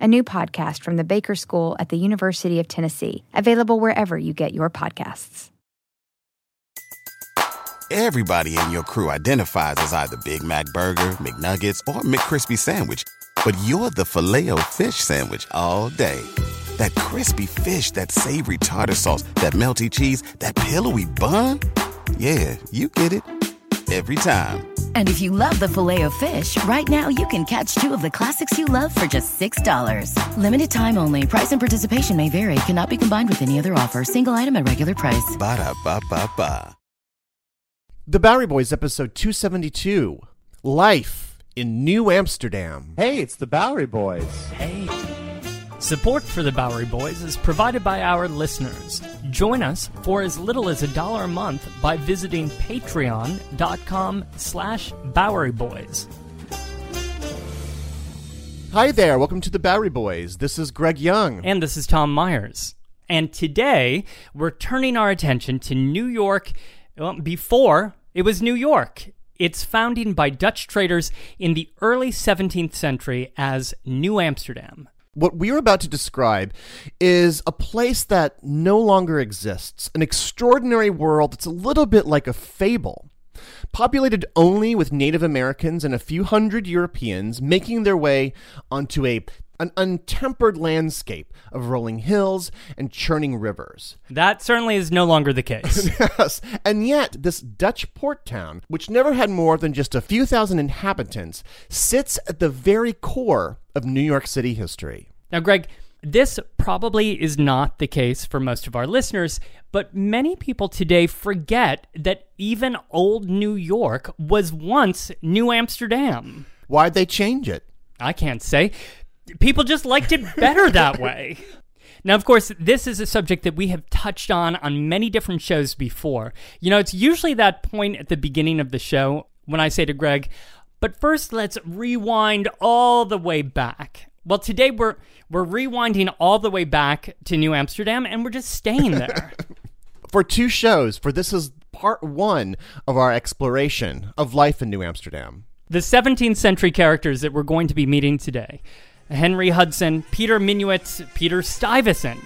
a new podcast from the Baker School at the University of Tennessee, available wherever you get your podcasts. Everybody in your crew identifies as either Big Mac Burger, McNuggets, or McCrispy Sandwich, but you're the filet fish Sandwich all day. That crispy fish, that savory tartar sauce, that melty cheese, that pillowy bun. Yeah, you get it every time. And if you love the filet of fish, right now you can catch two of the classics you love for just $6. Limited time only. Price and participation may vary. Cannot be combined with any other offer. Single item at regular price. Ba da ba ba ba. The Bowery Boys, episode 272 Life in New Amsterdam. Hey, it's the Bowery Boys. Hey. Support for the Bowery Boys is provided by our listeners. Join us for as little as a dollar a month by visiting patreon.com slash Bowery Boys. Hi there, welcome to the Bowery Boys. This is Greg Young. And this is Tom Myers. And today, we're turning our attention to New York well, before it was New York. Its founding by Dutch traders in the early 17th century as New Amsterdam. What we are about to describe is a place that no longer exists, an extraordinary world that's a little bit like a fable. Populated only with Native Americans and a few hundred Europeans making their way onto a an untempered landscape of rolling hills and churning rivers. That certainly is no longer the case. yes, and yet this Dutch port town, which never had more than just a few thousand inhabitants, sits at the very core of New York City history. Now, Greg, this probably is not the case for most of our listeners, but many people today forget that even old New York was once New Amsterdam. Why'd they change it? I can't say. People just liked it better that way. Now, of course, this is a subject that we have touched on on many different shows before. You know, it's usually that point at the beginning of the show when I say to Greg, but first let's rewind all the way back. Well, today we're we're rewinding all the way back to New Amsterdam and we're just staying there. for two shows, for this is part 1 of our exploration of life in New Amsterdam. The 17th century characters that we're going to be meeting today. Henry Hudson, Peter Minuit, Peter Stuyvesant.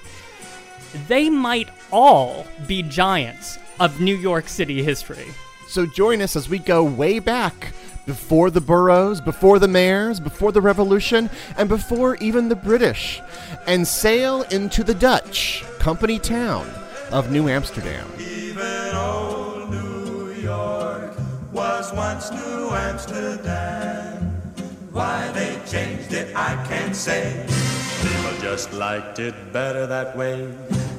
They might all be giants of New York City history. So join us as we go way back before the boroughs, before the mayors, before the revolution, and before even the British, and sail into the Dutch company town of New Amsterdam. Even old New York was once New Amsterdam. Why they changed it, I can't say. People just liked it better that way.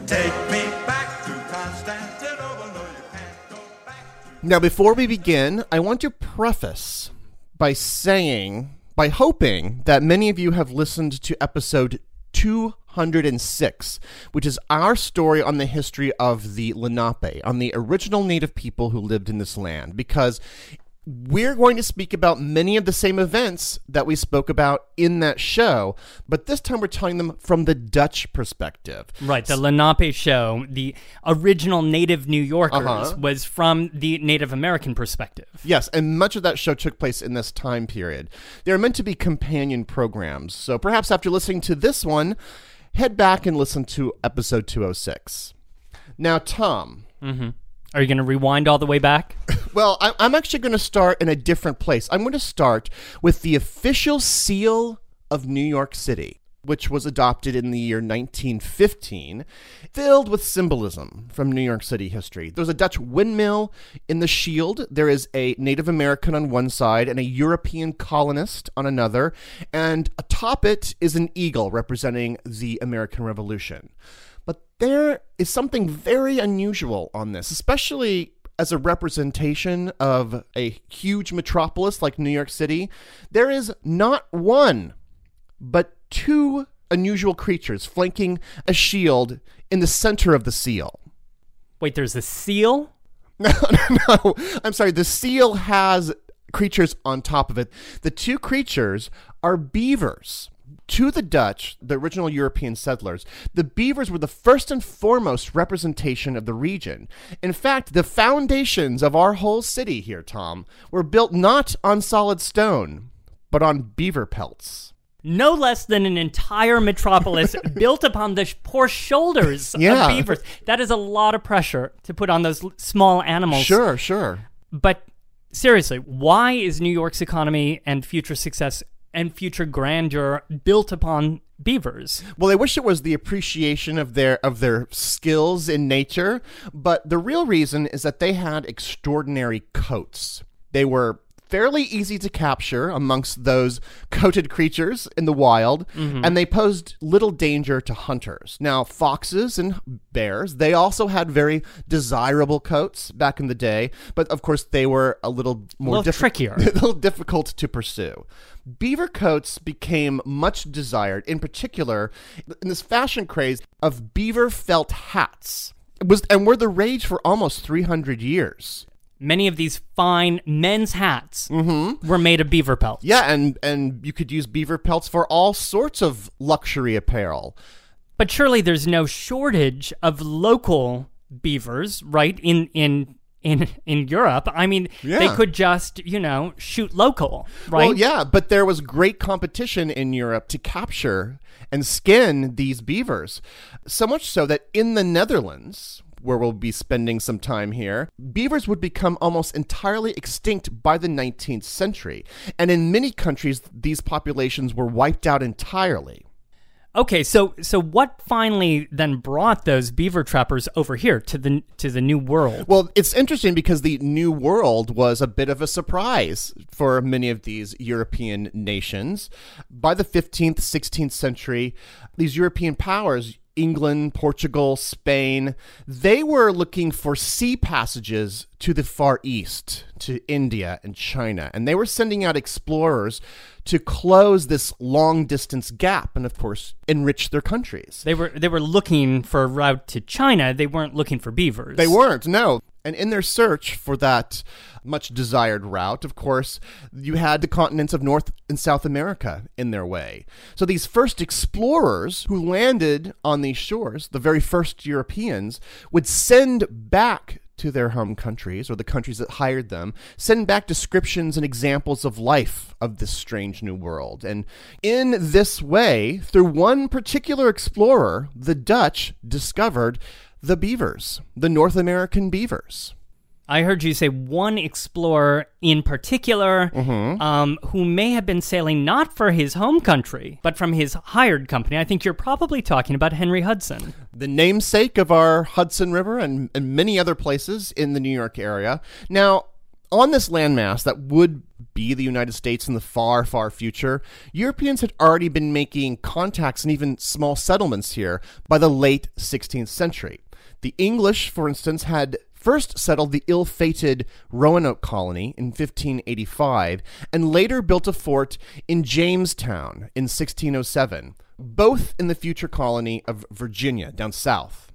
Take me back to Constantinople. No, you can't go back. Now, before we begin, I want to preface by saying, by hoping that many of you have listened to episode 206, which is our story on the history of the Lenape, on the original native people who lived in this land, because we're going to speak about many of the same events that we spoke about in that show, but this time we're telling them from the Dutch perspective. Right. The Lenape show, the original native New Yorkers, Uh-huh. was from the Native American perspective. Yes, and much of that show took place in this time period. They're meant to be companion programs, so perhaps after listening to this one, head back and listen to episode 206. Now, Tom, Are you going to rewind all the way back? Well, I'm actually going to start in a different place. I'm going to start with the official seal of New York City, which was adopted in the year 1915, filled with symbolism from New York City history. There's a Dutch windmill in the shield. There is a Native American on one side and a European colonist on another. And atop it is an eagle representing the American Revolution. But there is something very unusual on this, especially as a representation of a huge metropolis like New York City. There is not one, but two unusual creatures flanking a shield in the center of the seal. Wait, there's a seal? No, no, no. I'm sorry. The seal has creatures on top of it. The two creatures are beavers. To the Dutch, the original European settlers, the beavers were the first and foremost representation of the region. In fact, the foundations of our whole city here, Tom, were built not on solid stone, but on beaver pelts. No less than an entire metropolis built upon the sh- poor shoulders Yeah. of beavers. That is a lot of pressure to put on those l- small animals. Sure, sure. But seriously, why is New York's economy and future success and future grandeur built upon beavers? Well, I wish it was the appreciation of their of their skills in nature, but the real reason is that they had extraordinary coats. They were fairly easy to capture amongst those coated creatures in the wild, mm-hmm. and they posed little danger to hunters. Now, foxes and bears, they also had very desirable coats back in the day, but of course they were a little more little diffi- trickier. a little difficult to pursue. Beaver coats became much desired, in particular in this fashion craze of beaver felt hats. It was and were the rage for almost 300 years. Many of these fine men's hats mm-hmm. were made of beaver pelts. Yeah, and and you could use beaver pelts for all sorts of luxury apparel. But surely there's no shortage of local beavers, right? In in in in Europe. I mean, they could just, you know, shoot local, right? Well, yeah, but there was great competition in Europe to capture and skin these beavers. So much so that in the Netherlands, where we'll be spending some time here, beavers would become almost entirely extinct by the 19th century. And in many countries, these populations were wiped out entirely. Okay, so so what finally then brought those beaver trappers over here to the to the new world? Well, it's interesting because the New World was a bit of a surprise for many of these European nations. By the 15th, 16th century, these European powers, England, Portugal, Spain, they were looking for sea passages to the Far East, to India and China. And they were sending out explorers to close this long distance gap and, of course, enrich their countries. They were they were looking for a route to China. They weren't looking for beavers. They weren't, no. And in their search for that much desired route, of course, you had the continents of North and South America in their way. So these first explorers who landed on these shores, the very first Europeans, would send back to their home countries or the countries that hired them, send back descriptions and examples of life of this strange new world. And in this way, through one particular explorer, the Dutch discovered the beavers, the North American beavers. I heard you say one explorer in particular, Mm-hmm. um, who may have been sailing not for his home country, but from his hired company. I think you're probably talking about Henry Hudson. the namesake of our Hudson River and, and many other places in the New York area. Now, on this landmass that would be the United States in the far, far future, Europeans had already been making contacts and even small settlements here by the late 16th century. The English, for instance, had first settled the ill fated Roanoke colony in 1585 and later built a fort in Jamestown in 1607, both in the future colony of Virginia down south.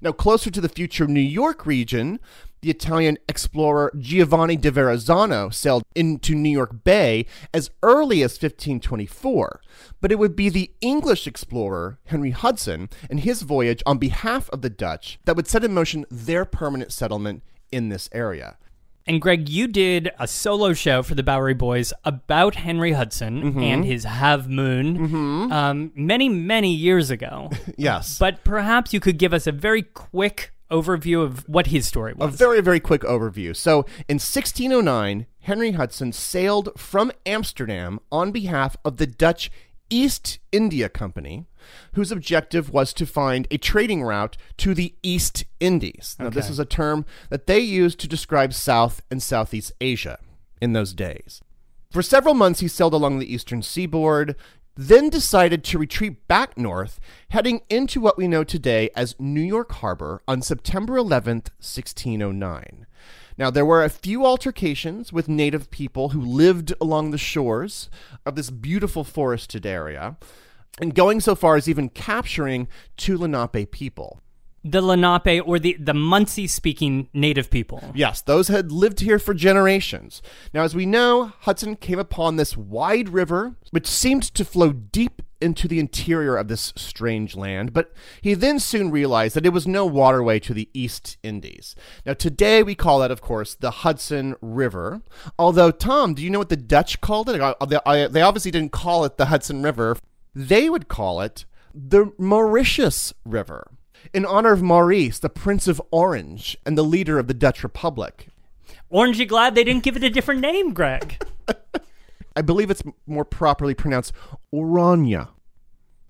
Now, closer to the future New York region, the Italian explorer Giovanni de Verrazzano sailed into New York Bay as early as 1524. But it would be the English explorer Henry Hudson and his voyage on behalf of the Dutch that would set in motion their permanent settlement in this area. And Greg, you did a solo show for the Bowery Boys about Henry Hudson Mm-hmm. and his Halve Maen um, many, many years ago. Yes. but perhaps you could give us a very quick overview of what his story was. A very, very quick overview. So, in 1609, Henry Hudson sailed from Amsterdam on behalf of the Dutch East India Company, whose objective was to find a trading route to the East Indies. Now, this is a term that they used to describe South and Southeast Asia in those days. For several months, he sailed along the eastern seaboard, then decided to retreat back north, heading into what we know today as New York Harbor on September 11th, 1609. Now, there were a few altercations with native people who lived along the shores of this beautiful forested area, and going so far as even capturing two Lenape people. The Lenape or the, the Munsee speaking native people. Yes, those had lived here for generations. Now, as we know, Hudson came upon this wide river, which seemed to flow deep into the interior of this strange land, but he then soon realized that it was no waterway to the East Indies. Now, today we call that, of course, the Hudson River. Although, Tom, do you know what the Dutch called it? Uh, I- they obviously didn't call it the Hudson River, they would call it the Mauritius River. In honor of Maurice, the Prince of Orange and the leader of the Dutch Republic. Orange, you glad they didn't give it a different name, Greg? I believe it's more properly pronounced Oranje.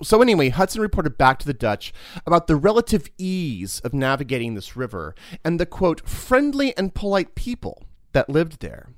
So, anyway, Hudson reported back to the Dutch about the relative ease of navigating this river and the quote, friendly and polite people that lived there.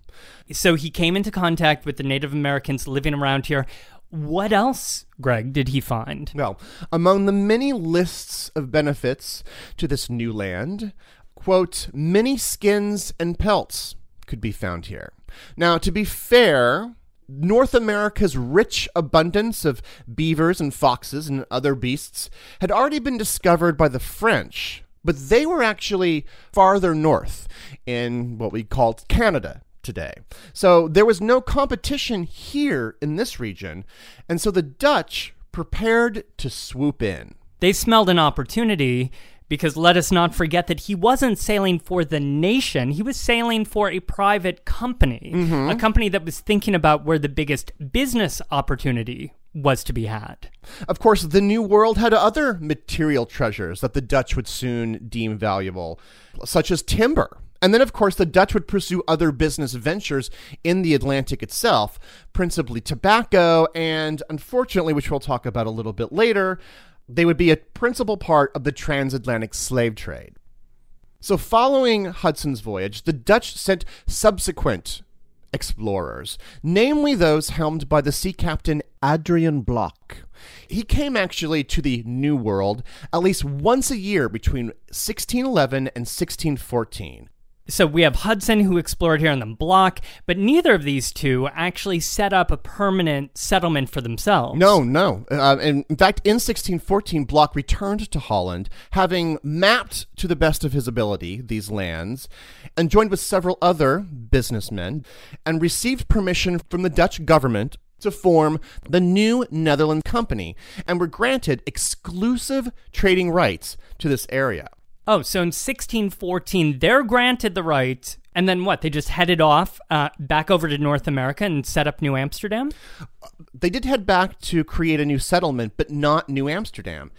so he came into contact with the Native Americans living around here. What else, Greg, did he find? Well, among the many lists of benefits to this new land, quote, many skins and pelts could be found here. Now, to be fair, North America's rich abundance of beavers and foxes and other beasts had already been discovered by the French, but they were actually farther north in what we call Canada today. So there was no competition here in this region, and so the Dutch prepared to swoop in. They smelled an opportunity because let us not forget that he wasn't sailing for the nation, he was sailing for a private company, mm-hmm. a company that was thinking about where the biggest business opportunity was to be had. Of course, the New World had other material treasures that the Dutch would soon deem valuable, such as timber. And then, of course, the Dutch would pursue other business ventures in the Atlantic itself, principally tobacco, and unfortunately, which we'll talk about a little bit later, they would be a principal part of the transatlantic slave trade. So, following Hudson's voyage, the Dutch sent subsequent explorers, namely those helmed by the sea captain Adrian Block. He came actually to the New World at least once a year between 1611 and 1614. So we have Hudson who explored here on the block, but neither of these two actually set up a permanent settlement for themselves. No, no. Uh, in, fact, in 1614, Block returned to Holland, having mapped to the best of his ability these lands, and joined with several other businessmen, and received permission from the Dutch government to form the New Netherland Company, and were granted exclusive trading rights to this area. Oh, so in 1614, they're granted the right, and then what? They just headed off uh, back over to North America and set up New Amsterdam? they did head back to create a new settlement, but not New Amsterdam.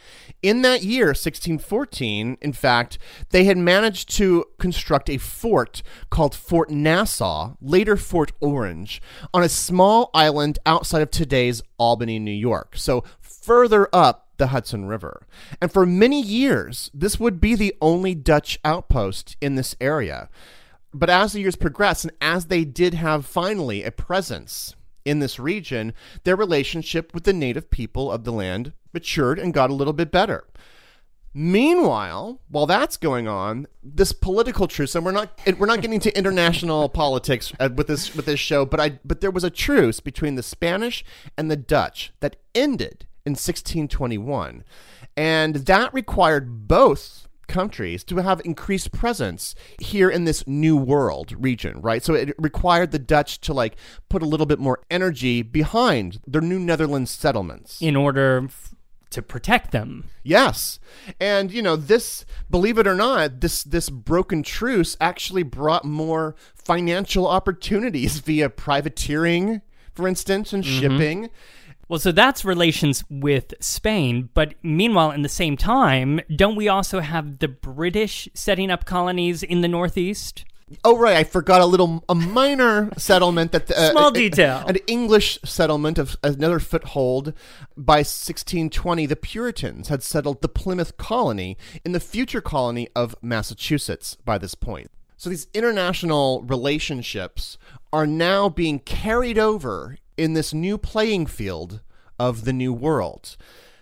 In that year, 1614, in fact, they had managed to construct a fort called Fort Nassau, later Fort Orange, on a small island outside of today's Albany, New York. So further up the Hudson River. And for many years, this would be the only Dutch outpost in this area. But as the years progressed, and as they did have finally a presence in this region, their relationship with the native people of the land matured and got a little bit better. Meanwhile, while that's going on, this political truce, and we're not we're not getting to international politics uh, with this with this show, but I but there was a truce between the Spanish and the Dutch that ended in 1621, and that required both countries to have increased presence here in this new world region, right? So it required the Dutch to like put a little bit more energy behind their New Netherlands settlements. In order f- to protect them. Yes. And you know, this believe it or not, this this broken truce actually brought more financial opportunities via privateering, for instance, and mm-hmm. shipping. Well, so that's relations with Spain, but meanwhile, in the same time, don't we also have the British setting up colonies in the Northeast? Oh right, I forgot a little a minor settlement that uh, Small detail. an English settlement of another foothold by 1620 the Puritans had settled the Plymouth colony in the future colony of Massachusetts by this point. So these international relationships are now being carried over in this new playing field of the new world.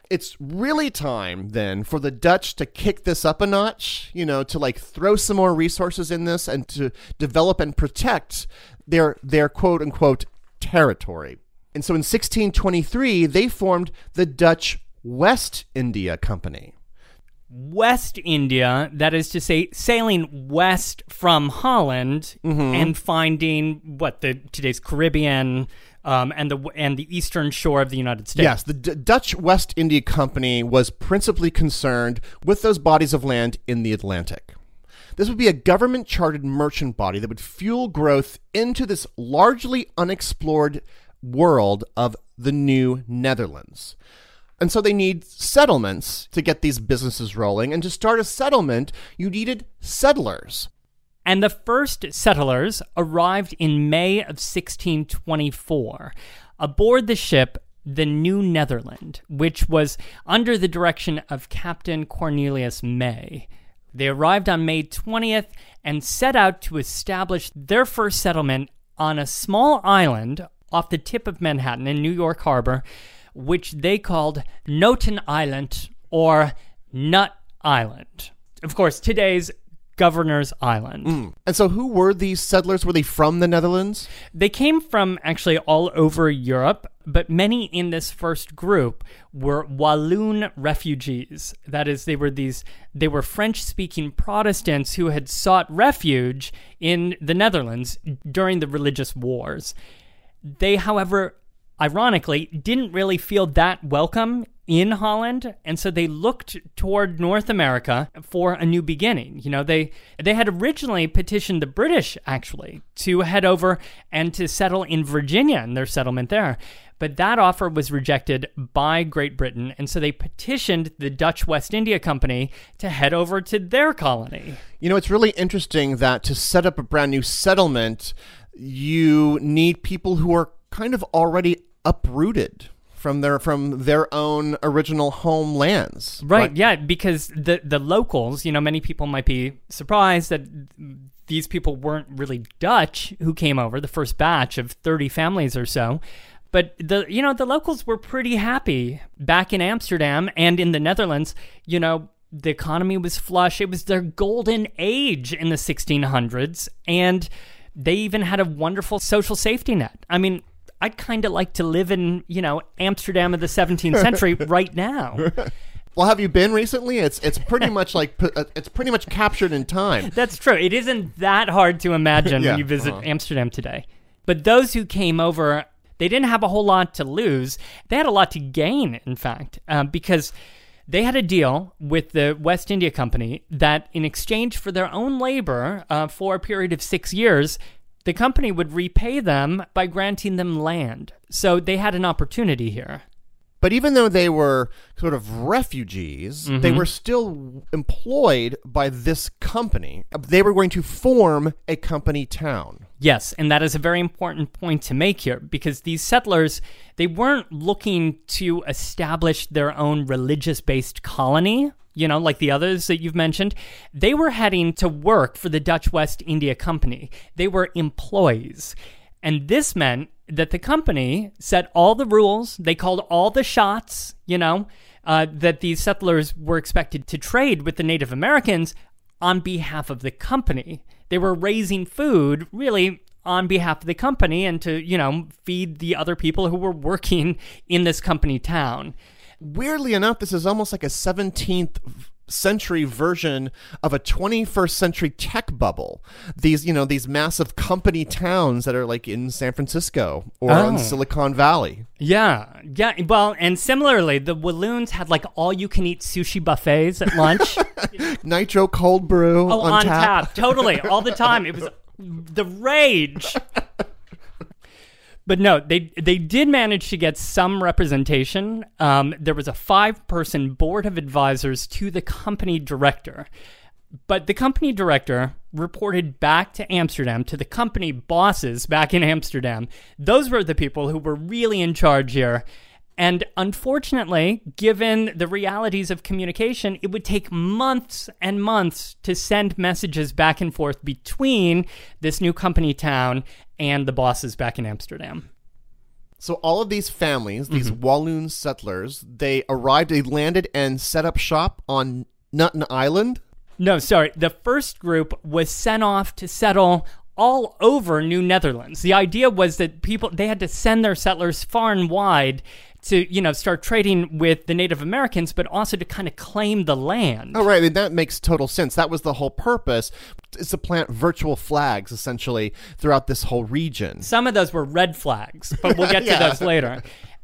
It's really time then for the Dutch to kick this up a notch, you know, to like throw some more resources in this and to develop and protect their their quote unquote territory. And so in 1623 they formed the Dutch West India Company. West India, that is to say, sailing west from Holland mm-hmm. and finding what the today's Caribbean um, and the and the eastern shore of the United States. Yes, the D- Dutch West India Company was principally concerned with those bodies of land in the Atlantic. This would be a government chartered merchant body that would fuel growth into this largely unexplored world of the New Netherlands. And so they need settlements to get these businesses rolling. And to start a settlement, you needed settlers. And the first settlers arrived in May of 1624 aboard the ship the New Netherland, which was under the direction of Captain Cornelius May. They arrived on May 20th and set out to establish their first settlement on a small island off the tip of Manhattan in New York Harbor, which they called Noten Island or Nut Island. Of course, today's Governor's Island. Mm. And so, who were these settlers? Were they from the Netherlands? They came from actually all over Europe, but many in this first group were Walloon refugees. That is, they were these they were French-speaking Protestants who had sought refuge in the Netherlands during the religious wars. They, however, ironically, didn't really feel that welcome in Holland, and so they looked toward North America for a new beginning. You know, they they had originally petitioned the British actually to head over and to settle in Virginia and their settlement there. But that offer was rejected by Great Britain, and so they petitioned the Dutch West India Company to head over to their colony. You know, it's really interesting that to set up a brand new settlement, you need people who are kind of already uprooted from their from their own original homelands. Right, yeah, because the the locals, you know, many people might be surprised that these people weren't really Dutch who came over, the first batch of 30 families or so. But the you know, the locals were pretty happy back in Amsterdam and in the Netherlands, you know, the economy was flush. It was their golden age in the 1600s and they even had a wonderful social safety net. I mean, I'd kind of like to live in, you know, Amsterdam of the 17th century right now. Well, have you been recently? It's it's pretty much like uh, it's pretty much captured in time. That's true. It isn't that hard to imagine Yeah, when you visit uh-huh. Amsterdam today. But those who came over, they didn't have a whole lot to lose. They had a lot to gain, in fact, um, because they had a deal with the West India Company that, in exchange for their own labor uh, for a period of six years, the company would repay them by granting them land. So they had an opportunity here. But even though they were sort of refugees, they mm-hmm. were still employed by this company. They were going to form a company town. Yes, and that is a very important point to make here because these settlers, they weren't looking to establish their own religious based colony, you know, like the others that you've mentioned. They were heading to work for the Dutch West India Company. They were employees. And this meant that the company set all the rules, they called all the shots, you know, uh, that these settlers were expected to trade with the Native Americans on behalf of the company. They were raising food really on behalf of the company and to, you know, feed the other people who were working in this company town. Weirdly enough, this is almost like a 17th century version of a 21st century tech bubble. These, you know, these massive company towns that are like in San Francisco or Oh. Silicon Valley. Yeah, yeah. Well, and similarly, the Walloons had like all you can eat sushi buffets at lunch. Nitro cold brew Oh, on, on, tap. tap. totally, all the time. It was the rage. But no, they they did manage to get some representation. Um, there was a five person board of advisors to the company director, but the company director reported back to Amsterdam to the company bosses back in Amsterdam. Those were the people who were really in charge here. And unfortunately, given the realities of communication, it would take months and months to send messages back and forth between this new company town and the bosses back in Amsterdam. So all of these families, these Mm-hmm. Walloon settlers, they arrived, they landed and set up shop on Nutten Island. No, sorry. The first group was sent off to settle all over New Netherlands. The idea was that people they had to send their settlers far and wide to, you know, start trading with the Native Americans, but also to kind of claim the land. Oh, right. I mean, that makes total sense. That was the whole purpose, is to plant virtual flags, essentially, throughout this whole region. Some of those were red flags, but we'll get to those later.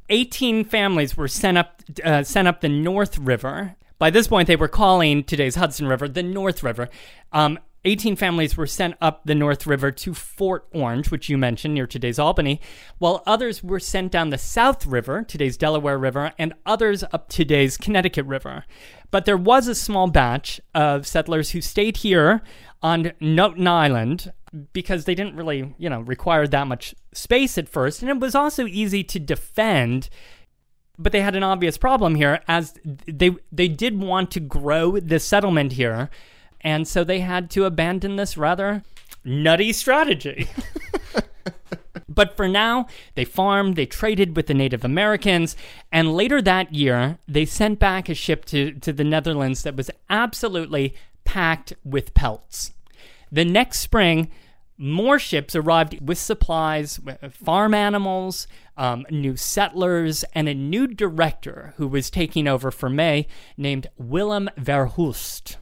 18 families were sent up, uh, sent up the North River. By this point, they were calling today's Hudson River the North River. Um, 18 families were sent up the North River to Fort Orange, which you mentioned near today's Albany, while others were sent down the South River, today's Delaware River, and others up today's Connecticut River. But there was a small batch of settlers who stayed here on Noten Island because they didn't really, you know, require that much space at first, and it was also easy to defend but they had an obvious problem here as they they did want to grow the settlement here and so they had to abandon this rather nutty strategy but for now they farmed they traded with the native americans and later that year they sent back a ship to, to the netherlands that was absolutely packed with pelts the next spring more ships arrived with supplies, farm animals, um, new settlers, and a new director who was taking over for May named Willem Verhulst.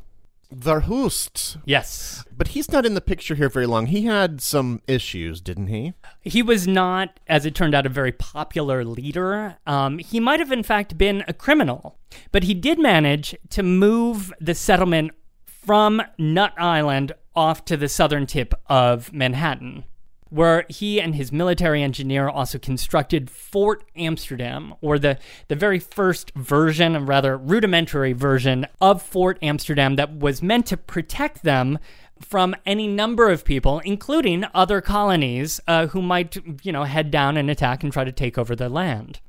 Verhulst. Yes. But he's not in the picture here very long. He had some issues, didn't he? He was not, as it turned out, a very popular leader. Um, he might have, in fact, been a criminal, but he did manage to move the settlement from Nut Island off to the southern tip of Manhattan, where he and his military engineer also constructed Fort Amsterdam, or the, the very first version, a rather rudimentary version of Fort Amsterdam that was meant to protect them from any number of people, including other colonies uh, who might, you know, head down and attack and try to take over their land.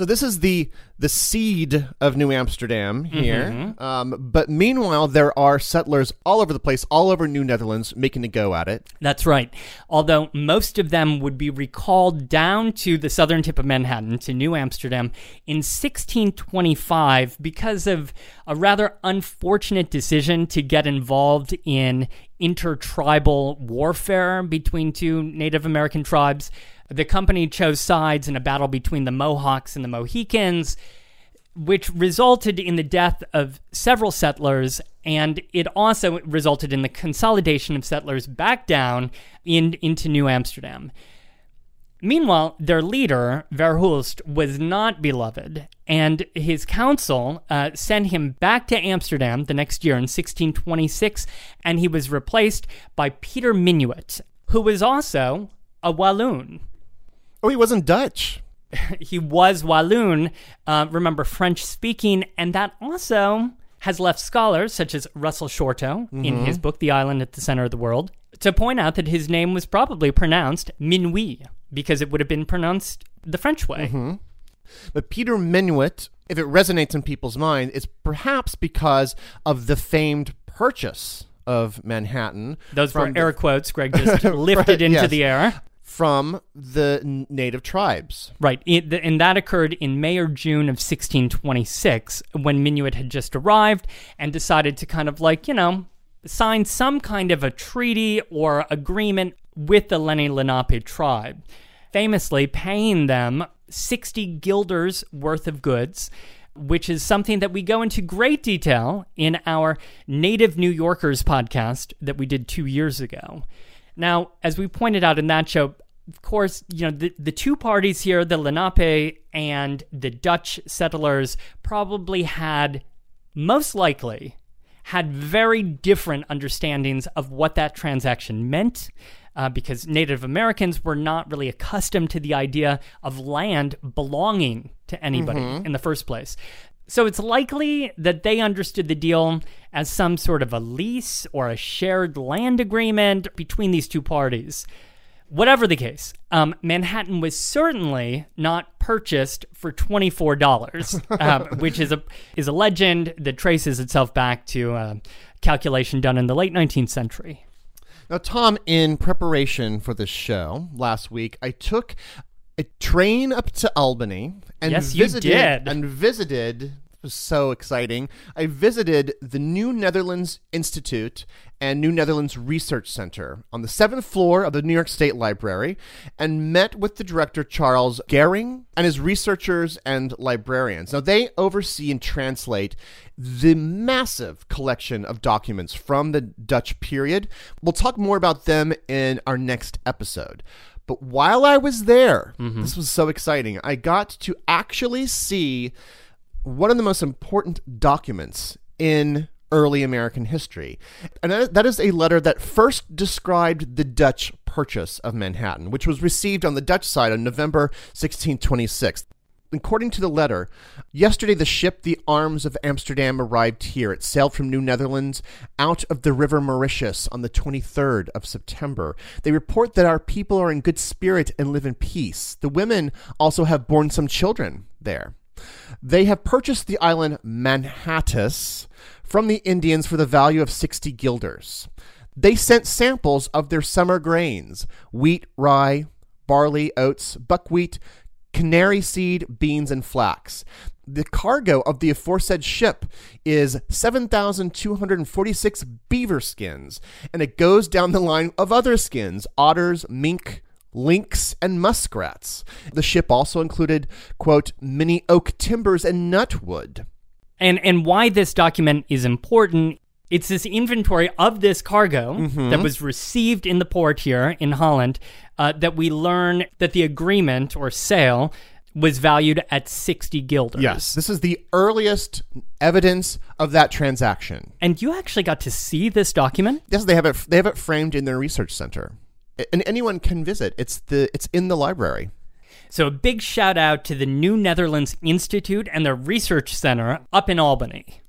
So this is the the seed of New Amsterdam here. Um, but meanwhile, there are settlers all over the place, all over New Netherlands, making a go at it. That's right. Although most of them would be recalled down to the southern tip of Manhattan, to New Amsterdam, in 1625 because of a rather unfortunate decision to get involved in intertribal warfare between two Native American tribes. The company chose sides in a battle between the Mohawks and the Mohicans which resulted in the death of several settlers, and it also resulted in the consolidation of settlers back down in, into New Amsterdam. Meanwhile, their leader, Verhulst, was not beloved, and his council uh, sent him back to Amsterdam the next year in 1626, and he was replaced by Peter Minuit, who was also a Walloon Oh, he wasn't Dutch. he was Walloon, uh, remember French speaking, and that also has left scholars such as Russell Shorto in his book The Island at the Center of the World to point out that his name was probably pronounced Minuit because it would have been pronounced the French way. But Peter Minuit, if it resonates in people's mind, it's perhaps because of the famed purchase of Manhattan. Those were from the- air quotes Greg just lifted into yes. the air. From the native tribes. Right. It, and that occurred in May or June of 1626 when Minuit had just arrived and decided to kind of like, you know, sign some kind of a treaty or agreement with the Lenni Lenape tribe, famously paying them 60 guilders worth of goods. Which is something that we go into great detail in our Native New Yorkers podcast that we did two years ago. Now, as we pointed out in that show, of course, you know, the, the two parties here, the Lenape and the Dutch settlers, probably had, most likely, had very different understandings of what that transaction meant. Uh, because Native Americans were not really accustomed to the idea of land belonging to anybody in the first place. So it's likely that they understood the deal as some sort of a lease or a shared land agreement between these two parties. Whatever the case, um, Manhattan was certainly not purchased for twenty four dollars, um, which is a is a legend that traces itself back to a calculation done in the late nineteenth century. Now, Tom, in preparation for this show last week, I took a train up to Albany and Yes, you visited did. and visited was so exciting. I visited the New Netherlands Institute and New Netherlands Research Center on the seventh floor of the New York State Library and met with the director Charles Gehring and his researchers and librarians. Now, they oversee and translate the massive collection of documents from the Dutch period. We'll talk more about them in our next episode. But while I was there, mm-hmm. this was so exciting. I got to actually see one of the most important documents in early American history. And that that is a letter that first described the Dutch purchase of Manhattan, which was received on the Dutch side on November 1626. According to the letter, yesterday the ship the Arms of Amsterdam arrived here. It sailed from New Netherlands out of the river Mauritius on the 23rd of September. They report that our people are in good spirit and live in peace. The women also have borne some children there. They have purchased the island Manhattan from the Indians for the value of 60 guilders. They sent samples of their summer grains wheat, rye, barley, oats, buckwheat, canary seed, beans, and flax. The cargo of the aforesaid ship is 7,246 beaver skins, and it goes down the line of other skins otters, mink, lynx, and muskrats. The ship also included, quote, many oak timbers and nutwood. And and why this document is important it's this inventory of this cargo that was received in the port here in Holland uh, that we learn that the agreement or sale was valued at 60 guilders. Yes, this is the earliest evidence of that transaction. And you actually got to see this document? Yes, they have it. They have it framed in their research center, and anyone can visit. It's the. It's in the library. So a big shout out to the New Netherlands Institute and their research center up in Albany.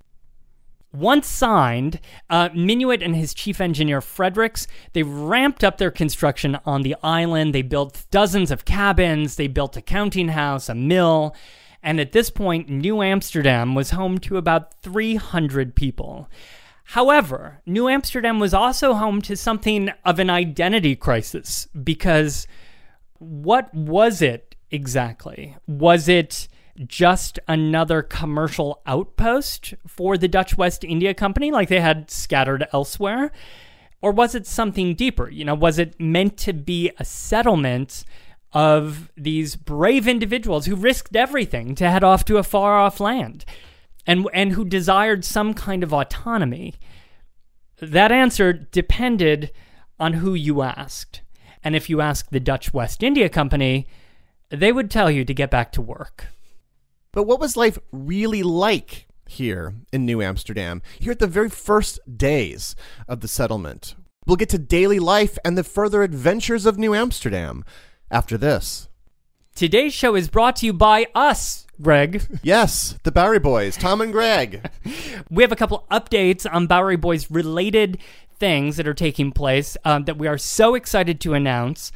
Once signed, uh, Minuit and his chief engineer Fredericks, they ramped up their construction on the island. They built dozens of cabins. They built a counting house, a mill. And at this point, New Amsterdam was home to about 300 people. However, New Amsterdam was also home to something of an identity crisis because what was it exactly? Was it just another commercial outpost for the Dutch West India Company like they had scattered elsewhere? Or was it something deeper? You know, was it meant to be a settlement of these brave individuals who risked everything to head off to a far off land and, and who desired some kind of autonomy? That answer depended on who you asked. And if you asked the Dutch West India Company, they would tell you to get back to work. But what was life really like here in New Amsterdam? Here at the very first days of the settlement. We'll get to daily life and the further adventures of New Amsterdam after this. Today's show is brought to you by us, Greg. Yes, the Bowery Boys, Tom and Greg. We have a couple updates on Bowery Boys related things that are taking place um, that we are so excited to announce.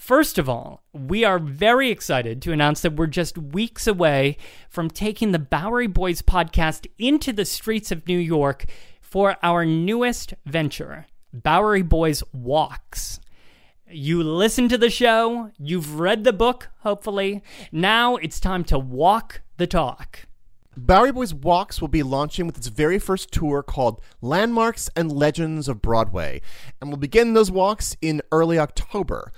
First of all, we are very excited to announce that we're just weeks away from taking the Bowery Boys podcast into the streets of New York for our newest venture, Bowery Boys Walks. You listen to the show, you've read the book, hopefully. Now it's time to walk the talk. Bowery Boys Walks will be launching with its very first tour called Landmarks and Legends of Broadway, and we'll begin those walks in early October.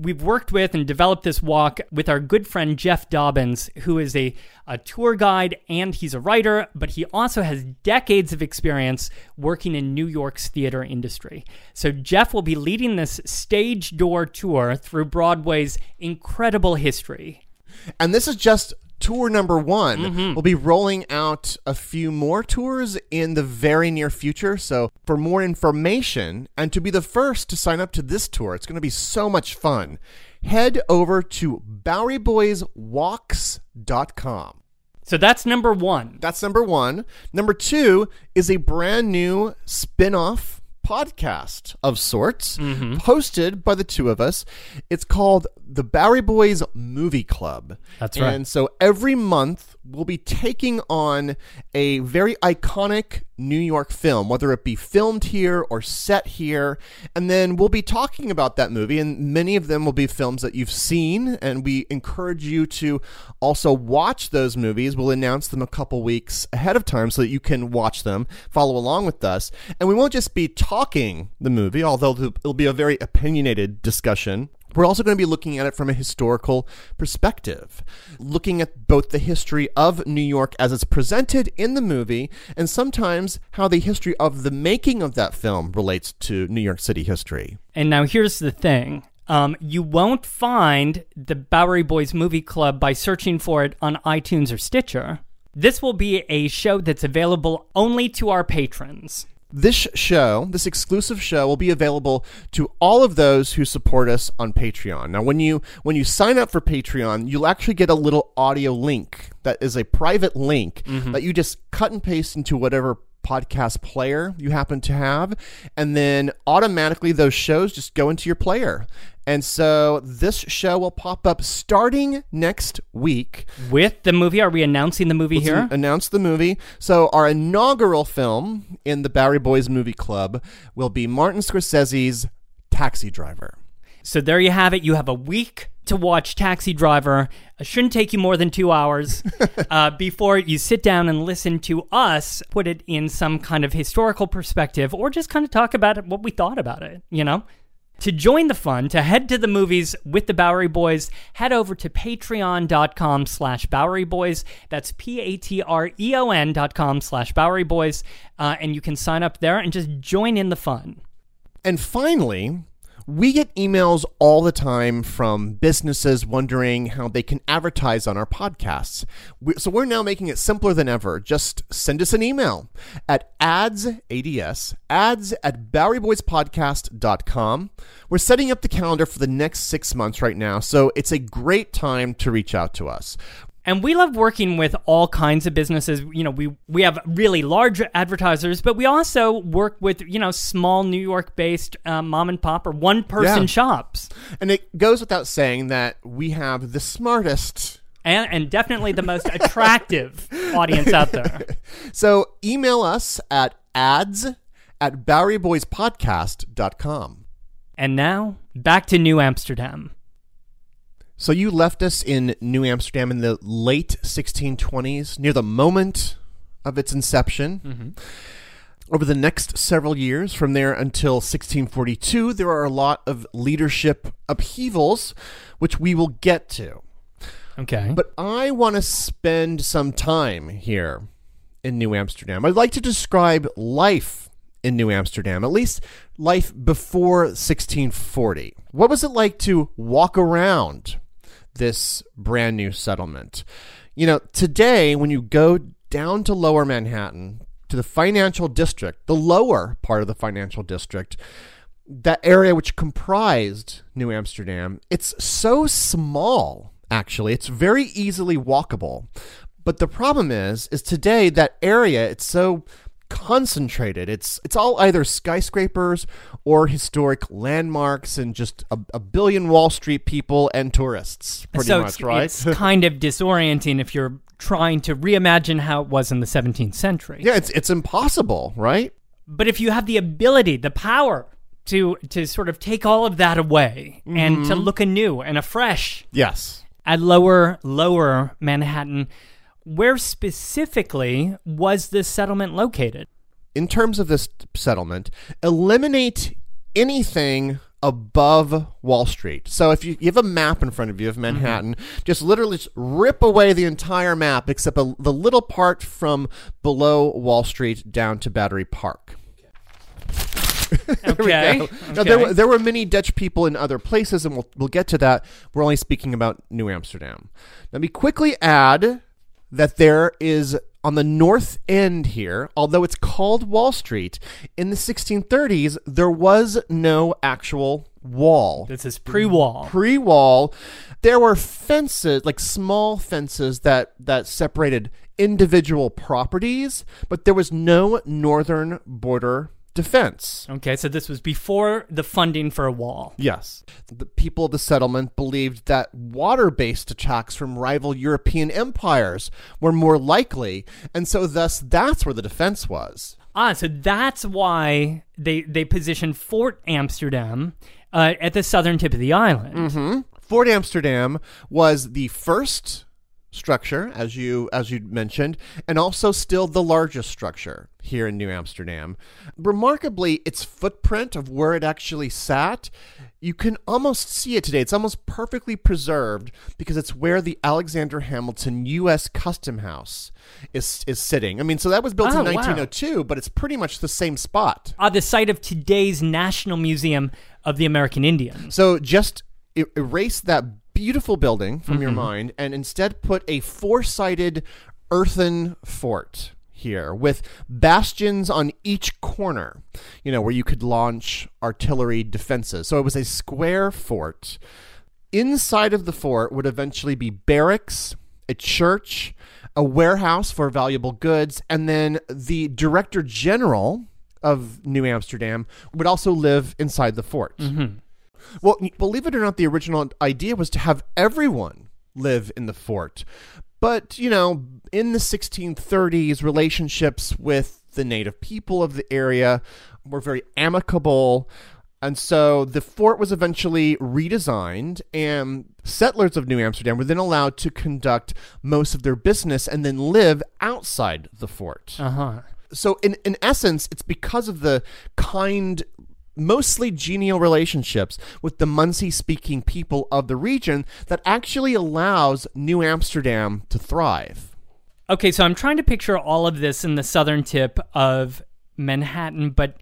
We've worked with and developed this walk with our good friend Jeff Dobbins, who is a, a tour guide and he's a writer, but he also has decades of experience working in New York's theater industry. So Jeff will be leading this stage door tour through Broadway's incredible history. And this is just tour number one. Mm-hmm. We'll be rolling out a few more tours in the very near future. So, for more information and to be the first to sign up to this tour, it's going to be so much fun. Head over to BoweryBoysWalks.com. So that's number one. That's number one. Number two is a brand new spin off podcast of sorts, mm-hmm. hosted by the two of us. It's called the Bowery Boys Movie Club. That's right. And so every month we'll be taking on a very iconic New York film, whether it be filmed here or set here. And then we'll be talking about that movie, and many of them will be films that you've seen. And we encourage you to also watch those movies. We'll announce them a couple weeks ahead of time so that you can watch them, follow along with us. And we won't just be talking the movie, although it'll be a very opinionated discussion. We're also going to be looking at it from a historical perspective, looking at both the history of New York as it's presented in the movie and sometimes how the history of the making of that film relates to New York City history. And now here's the thing. Um, you won't find the Bowery Boys Movie Club by searching for it on iTunes or Stitcher. This will be a show that's available only to our patrons. This show, this exclusive show will be available to all of those who support us on Patreon. Now, when you when you sign up for Patreon, you'll actually get a little audio link that is a private link mm-hmm. that you just cut and paste into whatever podcast player you happen to have and then automatically those shows just go into your player. And so this show will pop up starting next week. With the movie, are we announcing the movie Let's here? an- announce the movie. So our inaugural film in the Bowery Boys Movie Club will be Martin Scorsese's Taxi Driver. So there you have it. You have a week to watch Taxi Driver. It shouldn't take you more than two hours uh, before you sit down and listen to us put it in some kind of historical perspective or just kind of talk about it, what we thought about it, you know? To join the fun, to head to the movies with the Bowery Boys, head over to patreon.com slash Bowery Boys. That's P-A-T-R-E-O-N dot com slash Bowery Boys. Uh, and you can sign up there and just join in the fun. And finally, we get emails all the time from businesses wondering how they can advertise on our podcasts. So we're now making it simpler than ever. Just send us an email at ads, ADS, ads at BoweryBoysPodcast.com. We're setting up the calendar for the next six months right now, so it's a great time to reach out to us. And we love working with all kinds of businesses. You know, we we have really large advertisers, but we also work with you know small New York based um, mom and pop or one person Yeah. shops, And it goes without saying that we have the smartest and and definitely the most attractive audience out there. So email us at ads at BoweryBoysPodcast.com. And now back to New Amsterdam. So you left us in New Amsterdam in the late 1620s, near the moment of its inception. Mm-hmm. Over the next several years, from there until 1642, there are a lot of leadership upheavals, which we will get to. Okay, But I want to spend some time here in New Amsterdam. I'd like to describe life in New Amsterdam, at least life before 1640. What was it like to walk around this brand new settlement? You know, today, when you go down to lower Manhattan, to the financial district, the lower part of the financial district, that area which comprised New Amsterdam, it's so small, actually. It's very easily walkable. But the problem is, is today that area, it's so concentrated. It's it's all either skyscrapers or historic landmarks and just a, a billion Wall Street people and tourists, pretty so much, it's, right? it's kind of disorienting if you're trying to reimagine how it was in the 17th century. yeah, it's it's impossible, right? But if you have the ability, the power to to sort of take all of that away and to mm-hmm. look anew and afresh Yes. at lower lower Manhattan, where specifically was this settlement located? in terms of this settlement, eliminate anything above Wall Street. So if you, you have a map in front of you of mm-hmm. Manhattan, just literally just rip away the entire map except a, the little part from below Wall Street down to Battery Park. Okay. Now, okay. there, were, there were many Dutch people in other places, and we'll, we'll get to that. We're only speaking about New Amsterdam. Let me quickly add that there is on the north end here, although it's called Wall Street, in the 1630s, there was no actual wall. this is pre-wall. Pre wall, there were fences, like small fences that, that separated individual properties, but there was no northern border defense. Okay, so this was before the funding for a wall. Yes. The people of the settlement believed that water based attacks from rival European empires were more likely, and so thus that's where the defense was. Ah, so that's why they they positioned Fort Amsterdam uh, at the southern tip of the island. Fort Amsterdam was the first structure, as you as you mentioned, and also still the largest structure here in New Amsterdam. Remarkably, its footprint of where it actually sat, you can almost see it today. It's almost perfectly preserved because it's where the Alexander Hamilton U.S. Custom House is is sitting. I mean, so that was built Oh, in wow. 1902, but it's pretty much the same spot. Ah, the site of today's National Museum of the American Indian. So just erase that beautiful building from your mm-hmm. mind and instead put a four sided earthen fort here with bastions on each corner, you know, where you could launch artillery defenses. So it was a square fort. Inside of the fort would eventually be barracks, a church, a warehouse for valuable goods, and then the director general of New Amsterdam would also live inside the fort. Mm-hmm. Well, believe it or not, the original idea was to have everyone live in the fort. But, you know, in the 1630s, relationships with the native people of the area were very amicable. And so the fort was eventually redesigned, and settlers of New Amsterdam were then allowed to conduct most of their business and then live outside the fort Uh huh. so in in essence it's because of the kind mostly genial relationships with the Munsee speaking people of the region that actually allows New Amsterdam to thrive. Okay, so I'm trying to picture all of this in the southern tip of Manhattan, but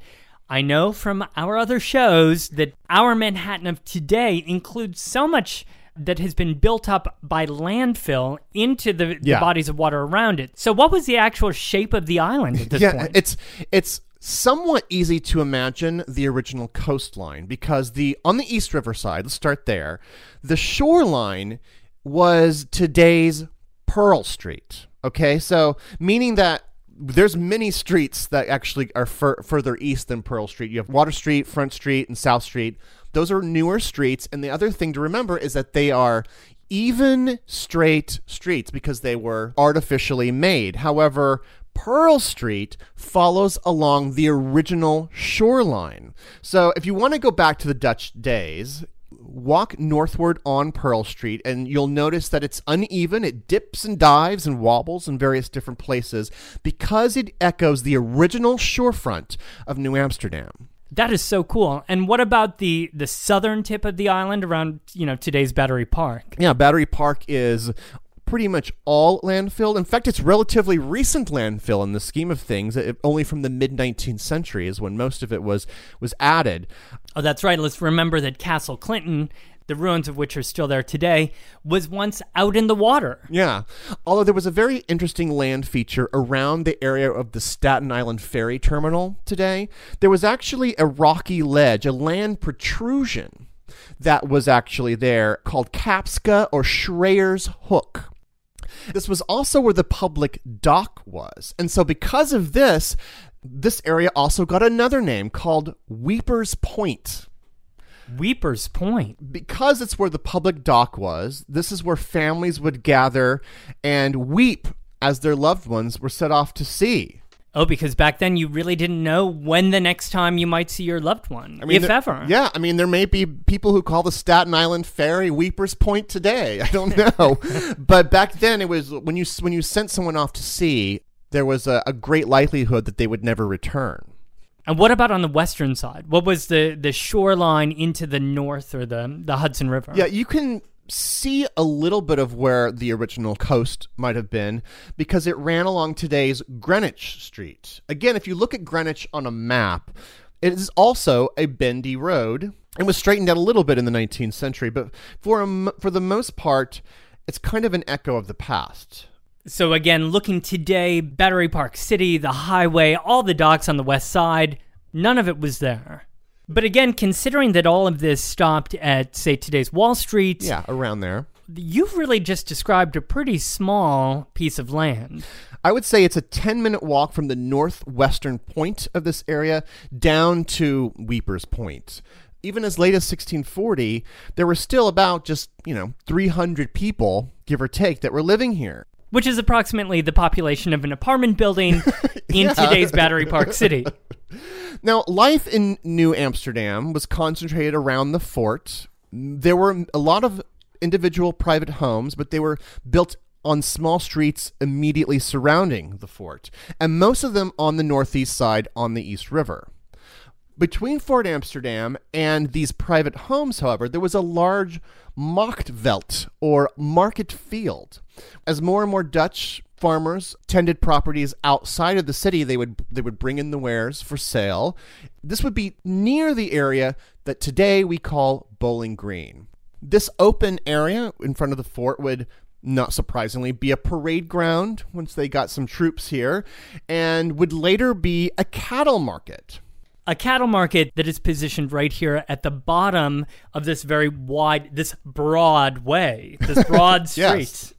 I know from our other shows that our Manhattan of today includes so much that has been built up by landfill into the, the bodies of water around it. So, what was the actual shape of the island at this yeah, point? it's it's somewhat easy to imagine the original coastline because the on the East River side, let's start there. The shoreline was today's Pearl Street. Okay, so meaning that there's many streets that actually are fur- further east than Pearl Street. You have Water Street, Front Street, and South Street. Those are newer streets, and the other thing to remember is that they are even straight streets because they were artificially made. However, Pearl Street follows along the original shoreline. So if you want to go back to the Dutch days, walk northward on Pearl Street and you'll notice that it's uneven. It dips and dives and wobbles in various different places because it echoes the original shorefront of New Amsterdam. that is so cool. And what about the the southern tip of the island around, you know, today's Battery Park? Yeah, Battery Park is pretty much all landfill. In fact, it's relatively recent landfill in the scheme of things. It, only from the mid 19th century is when most of it was was added. Oh, that's right. Let's remember that Castle Clinton, the ruins of which are still there today, was once out in the water. Yeah. Although there was a very interesting land feature around the area of the Staten Island ferry terminal today. There was actually a rocky ledge, a land protrusion that was actually there called Kapska or Schreier's Hook. This was also where the public dock was. And so because of this, this area also got another name called Weeper's Point. Weeper's Point. because it's where the public dock was, this is where families would gather and weep as their loved ones were set off to sea. Oh, because back then you really didn't know when the next time you might see your loved one, if there- ever. Yeah, I mean, there may be people who call the Staten Island Ferry Weeper's Point today. I don't know, but back then it was when you when you sent someone off to sea, there was a, a great likelihood that they would never return. And what about on the western side? What was the the shoreline into the north or the the Hudson River? Yeah, you can see a little bit of where the original coast might have been because it ran along today's Greenwich Street. Again, if you look at Greenwich on a map, it is also a bendy road and was straightened out a little bit in the 19th century, but for a for the most part, it's kind of an echo of the past. So again, looking today, Battery Park City, the highway, all the docks on the west side, none of it was there. But again, considering that all of this stopped at, say, today's Wall Street, Yeah, around there. you've really just described a pretty small piece of land. I would say it's a 10 minute walk from the northwestern point of this area down to Weeper's Point. Even as late as 1640, there were still about just, you know, 300 people, give or take, that were living here. Which is approximately the population of an apartment building in today's Battery Park City. Now, life in New Amsterdam was concentrated around the fort. There were a lot of individual private homes, but they were built on small streets immediately surrounding the fort, and most of them on the northeast side on the East River. Between Fort Amsterdam and these private homes, however, there was a large Marktveld or market field. As more and more Dutch farmers tended properties outside of the city, they would they would bring in the wares for sale. This would be near the area that today we call Bowling Green. This open area in front of the fort would not surprisingly, be a parade ground once they got some troops here, and would later be a cattle market. A cattle market that is positioned right here at the bottom of this very wide, this broad way, this broad street, Yes.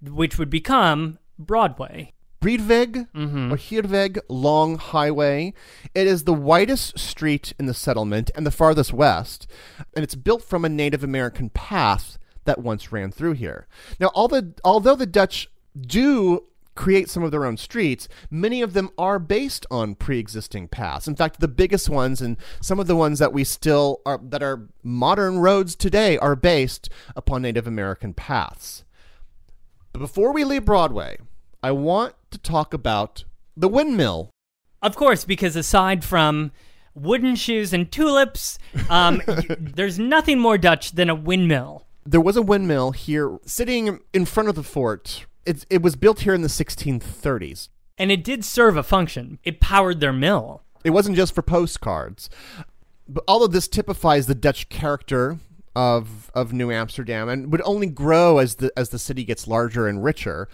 which would become Broadway. Breedweg mm-hmm. or Heerweg Long Highway. It is the widest street in the settlement and the farthest west, and it's built from a Native American path that once ran through here. Now, all the, although the Dutch do create some of their own streets, many of them are based on pre-existing paths. In fact, the biggest ones and some of the ones that we still are that are modern roads today are based upon Native American paths. But before we leave Broadway, I want to talk about the windmill. Of course, because aside from wooden shoes and tulips, um, there's nothing more Dutch than a windmill. There was a windmill here sitting in front of the fort. It, it was built here in the 1630s. And it did serve a function. It powered their mill. It wasn't just for postcards. But all of this typifies the Dutch character of of New Amsterdam and would only grow as the as the city gets larger and richer.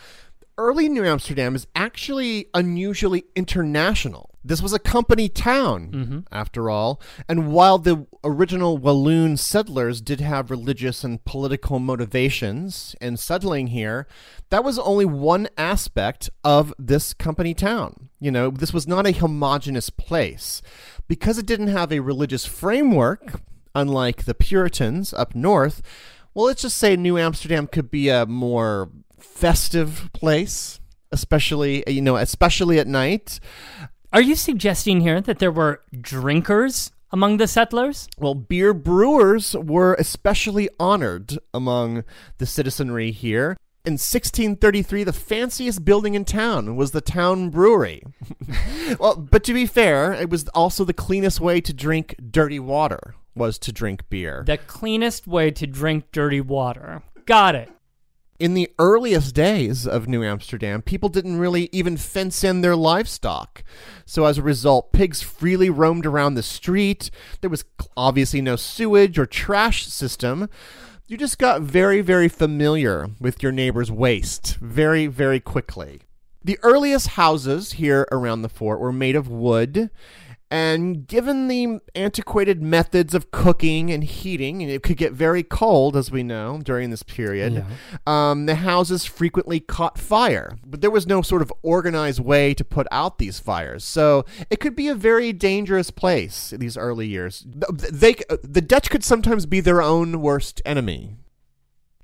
Early New Amsterdam is actually unusually international. This was a company town, mm-hmm. after all, and while the original Walloon settlers did have religious and political motivations in settling here, that was only one aspect of this company town. You know, this was not a homogenous place. Because it didn't have a religious framework, unlike the Puritans up north, well, let's just say New Amsterdam could be a more festive place, especially, you know, especially at night. Are you suggesting here that there were drinkers among the settlers? Well, beer brewers were especially honored among the citizenry here. In 1633, the fanciest building in town was the town brewery. well, but to be fair, it was also the cleanest way to drink dirty water was to drink beer. The cleanest way to drink dirty water. Got it. In the earliest days of New Amsterdam, people didn't really even fence in their livestock. So as a result, pigs freely roamed around the street. There was obviously no sewage or trash system. You just got very, very familiar with your neighbor's waste very, very quickly. The earliest houses here around the fort were made of wood, and given the antiquated methods of cooking and heating, and it could get very cold, as we know, during this period, um, the houses frequently caught fire. But there was no sort of organized way to put out these fires. So it could be a very dangerous place in these early years. They, the Dutch could sometimes be their own worst enemy.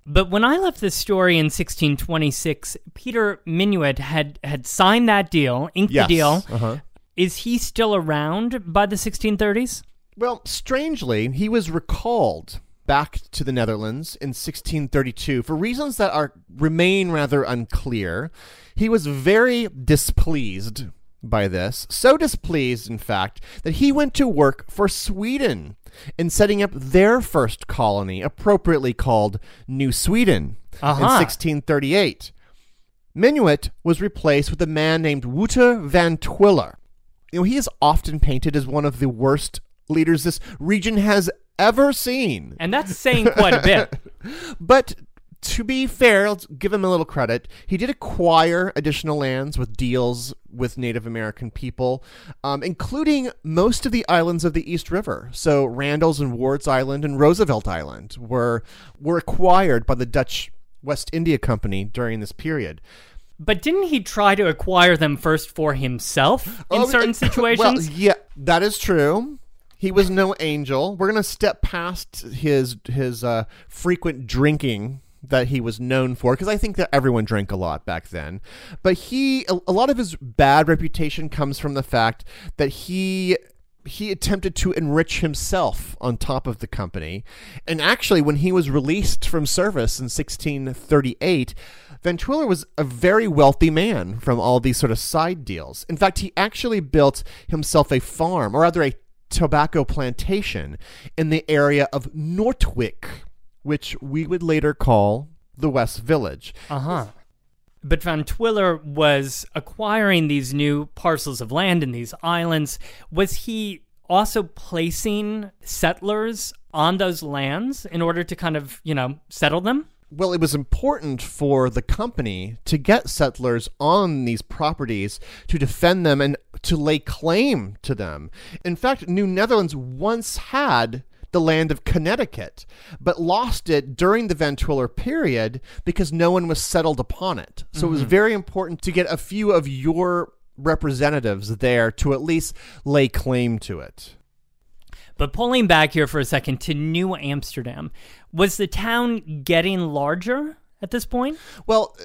But when I left this story in 1626, Peter Minuit had, had signed that deal, inked Yes. the deal. Uh-huh. Is he still around by the 1630s? Well, strangely, he was recalled back to the Netherlands in 1632 for reasons that are remain rather unclear. He was very displeased by this, so displeased, in fact, that he went to work for Sweden in setting up their first colony, appropriately called New Sweden, in 1638. Minuit was replaced with a man named Wouter van Twiller. You know, he is often painted as one of the worst leaders this region has ever seen. And that's saying quite a bit. But to be fair, let's give him a little credit. He did acquire additional lands with deals with Native American people, um, including most of the islands of the East River. So Randall's and Ward's Island and Roosevelt Island were were acquired by the Dutch West India Company during this period. But didn't he try to acquire them first for himself in Oh, certain situations? Well, yeah, that is true. He was no angel. We're gonna step past his his uh, frequent drinking that he was known for because I think that everyone drank a lot back then. But he, a, a lot of his bad reputation comes from the fact that he he attempted to enrich himself on top of the company. And actually, when he was released from service in 1638, Van Twiller was a very wealthy man from all these sort of side deals. In fact, he actually built himself a farm, or rather a tobacco plantation, in the area of Nortwick, which we would later call the West Village. Uh huh. But Van Twiller was acquiring these new parcels of land in these islands. Was he also placing settlers on those lands in order to kind of, you know, settle them? Well, it was important for the company to get settlers on these properties to defend them and to lay claim to them. In fact, New Netherlands once had the land of Connecticut, but lost it during the Van Twiller period because no one was settled upon it. So it was mm-hmm. very important to get a few of your representatives there to at least lay claim to it. But pulling back here for a second to New Amsterdam, was the town getting larger at this point? Well,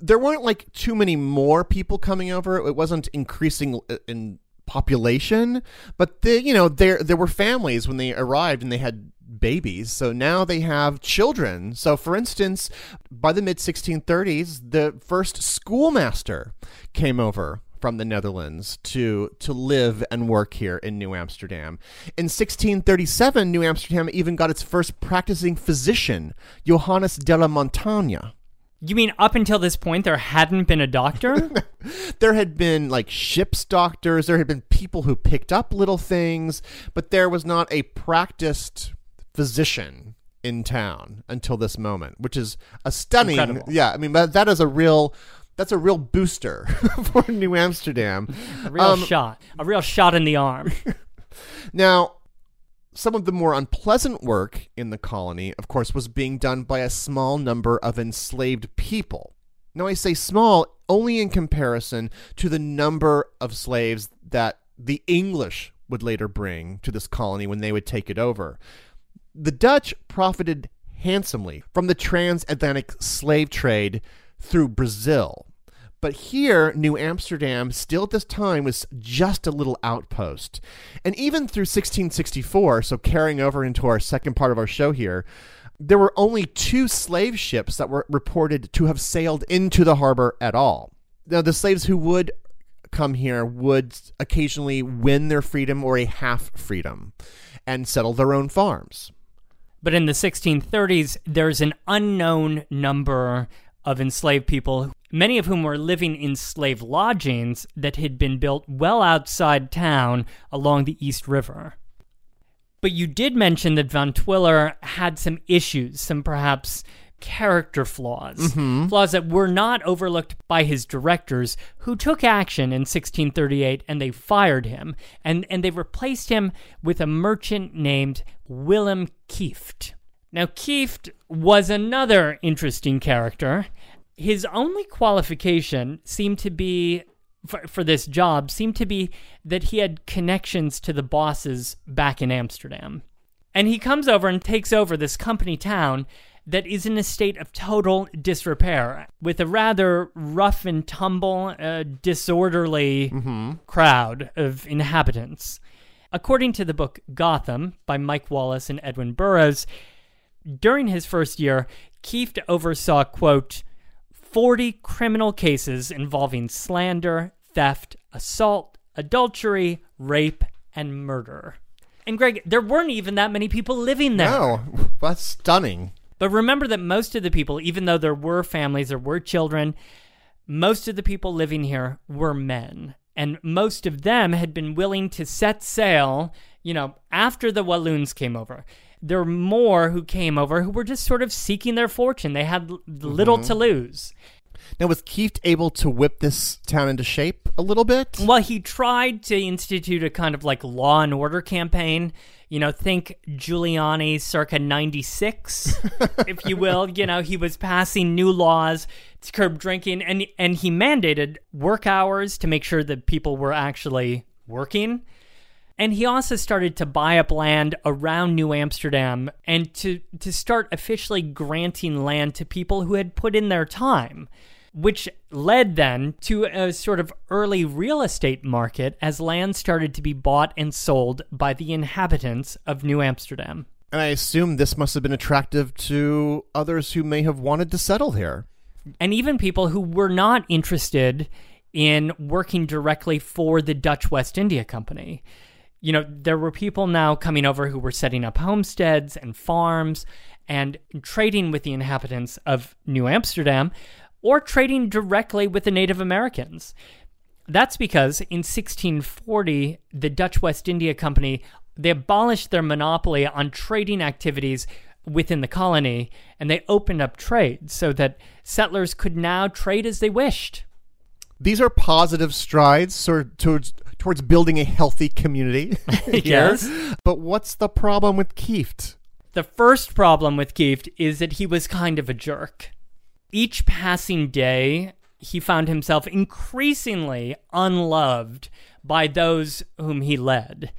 there weren't like too many more people coming over. It wasn't increasing uh, in population, but the you know there there were families when they arrived and they had babies. So now they have children. So for instance, by the mid 1630s, the first schoolmaster came over from the Netherlands to to live and work here in New Amsterdam. In 1637, New Amsterdam even got its first practicing physician, Johannes de la Montagne. You mean up until this point there hadn't been a doctor? there had been like ship's doctors, there had been people who picked up little things, but there was not a practiced physician in town until this moment, which is a stunning. Incredible. Yeah, I mean that, that is a real that's a real booster for New Amsterdam. a real Um, shot. A real shot in the arm. Now, some of the more unpleasant work in the colony, of course, was being done by a small number of enslaved people. Now, I say small only in comparison to the number of slaves that the English would later bring to this colony when they would take it over. The Dutch profited handsomely from the transatlantic slave trade through Brazil. But here, New Amsterdam, still at this time, was just a little outpost. And even through 1664, so carrying over into our second part of our show here, there were only two slave ships that were reported to have sailed into the harbor at all. Now, the slaves who would come here would occasionally win their freedom or a half freedom and settle their own farms. But in the 1630s, there's an unknown number of enslaved people, many of whom were living in slave lodgings that had been built well outside town along the East River. But you did mention that Van Twiller had some issues, some perhaps character flaws, mm-hmm. flaws that were not overlooked by his directors, who took action in 1638 and they fired him, and, and they replaced him with a merchant named Willem Kieft. Now, Kieft was another interesting character. His only qualification seemed to be for, for this job seemed to be that he had connections to the bosses back in Amsterdam. And he comes over and takes over this company town that is in a state of total disrepair, with a rather rough and tumble, uh, disorderly crowd of inhabitants. According to the book Gotham by Mike Wallace and Edwin Burrows, during his first year, Kieft oversaw, quote, 40 criminal cases involving slander, theft, assault, adultery, rape, and murder. And Greg, there weren't even that many people living there. No, that's stunning. But remember that most of the people, even though there were families, there were children, most of the people living here were men. And most of them had been willing to set sail, you know, after the Walloons came over. There were more who came over who were just sort of seeking their fortune. They had little mm-hmm. to lose. Now, was Kieft able to whip this town into shape a little bit? Well, he tried to institute a kind of like law and order campaign. You know, think Giuliani circa 96, if you will. You know, he was passing new laws to curb drinking and and he mandated work hours to make sure that people were actually working. And he also started to buy up land around New Amsterdam and to, to start officially granting land to people who had put in their time, which led then to a sort of early real estate market as land started to be bought and sold by the inhabitants of New Amsterdam. And I assume this must have been attractive to others who may have wanted to settle here. And even people who were not interested in working directly for the Dutch West India Company. You know, there were people now coming over who were setting up homesteads and farms and trading with the inhabitants of New Amsterdam or trading directly with the Native Americans. That's because in 1640, the Dutch West India Company they abolished their monopoly on trading activities within the colony and they opened up trade so that settlers could now trade as they wished. These are positive strides sort towards towards building a healthy community. Yes. But what's the problem with Kieft? The first problem with Kieft is that he was kind of a jerk. Each passing day, he found himself increasingly unloved by those whom he led.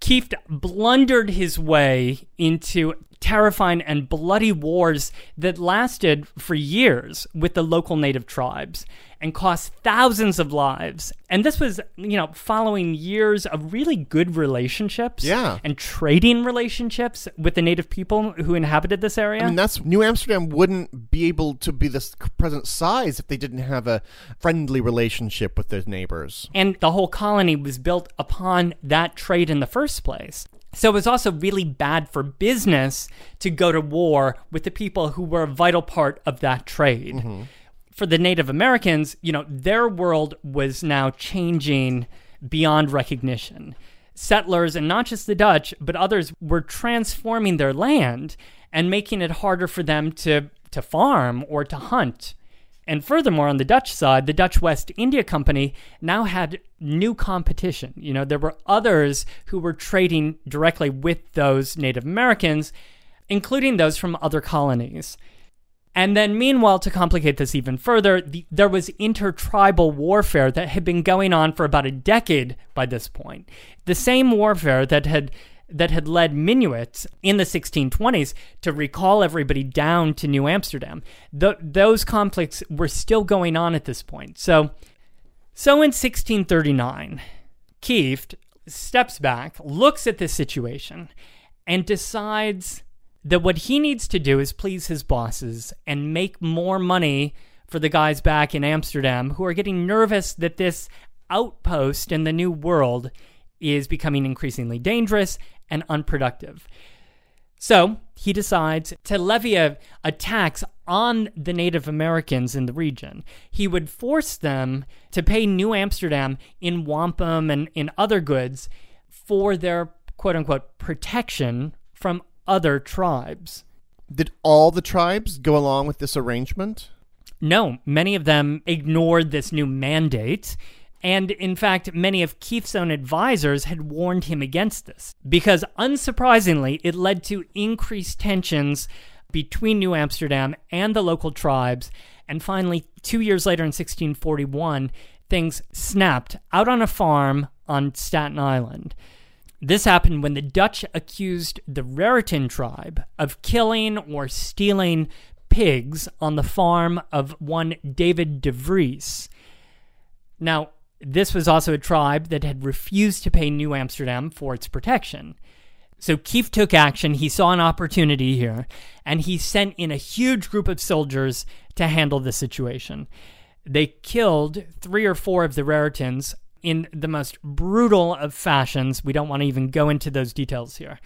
Kieft blundered his way into terrifying and bloody wars that lasted for years with the local native tribes and cost thousands of lives. And this was, you know, following years of really good relationships Yeah. and trading relationships with the native people who inhabited this area. I mean, that's New Amsterdam wouldn't be able to be this present size if they didn't have a friendly relationship with their neighbors. and the whole colony was built upon that trade in the first place. So it was also really bad for business to go to war with the people who were a vital part of that trade. Mm-hmm. For the Native Americans, you know, their world was now changing beyond recognition. Settlers, and not just the Dutch, but others, were transforming their land and making it harder for them to, to farm or to hunt. And furthermore, on the Dutch side, the Dutch West India Company now had new competition. You know, there were others who were trading directly with those Native Americans, including those from other colonies. And then, meanwhile, to complicate this even further, the, there was intertribal warfare that had been going on for about a decade by this point. The same warfare that had that had led Minuit in the 1620s to recall everybody down to New Amsterdam. Th- those conflicts were still going on at this point. So, so in 1639, Kieft steps back, looks at this situation, and decides that what he needs to do is please his bosses and make more money for the guys back in Amsterdam who are getting nervous that this outpost in the new world is becoming increasingly dangerous and unproductive. So he decides to levy a, a tax on the Native Americans in the region. He would force them to pay New Amsterdam in wampum and in other goods for their quote unquote protection from other tribes. Did all the tribes go along with this arrangement? No, many of them ignored this new mandate. And in fact, many of Kieft's own advisors had warned him against this because, unsurprisingly, it led to increased tensions between New Amsterdam and the local tribes. And finally, two years later in 1641, things snapped out on a farm on Staten Island. This happened when the Dutch accused the Raritan tribe of killing or stealing pigs on the farm of one David de Vries. Now, this was also a tribe that had refused to pay New Amsterdam for its protection. So Kieft took action. He saw an opportunity here, and he sent in a huge group of soldiers to handle the situation. They killed three or four of the Raritans in the most brutal of fashions. We don't want to even go into those details here.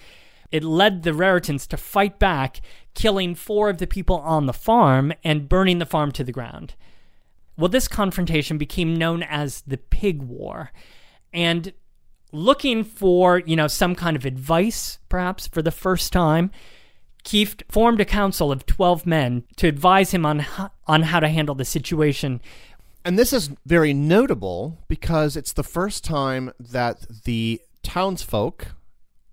It led the Raritans to fight back, killing four of the people on the farm and burning the farm to the ground. Well, this confrontation became known as the Pig War. And looking for, you know, some kind of advice, perhaps, for the first time, Kieft formed a council of 12 men to advise him on, on how to handle the situation. And this is very notable because it's the first time that the townsfolk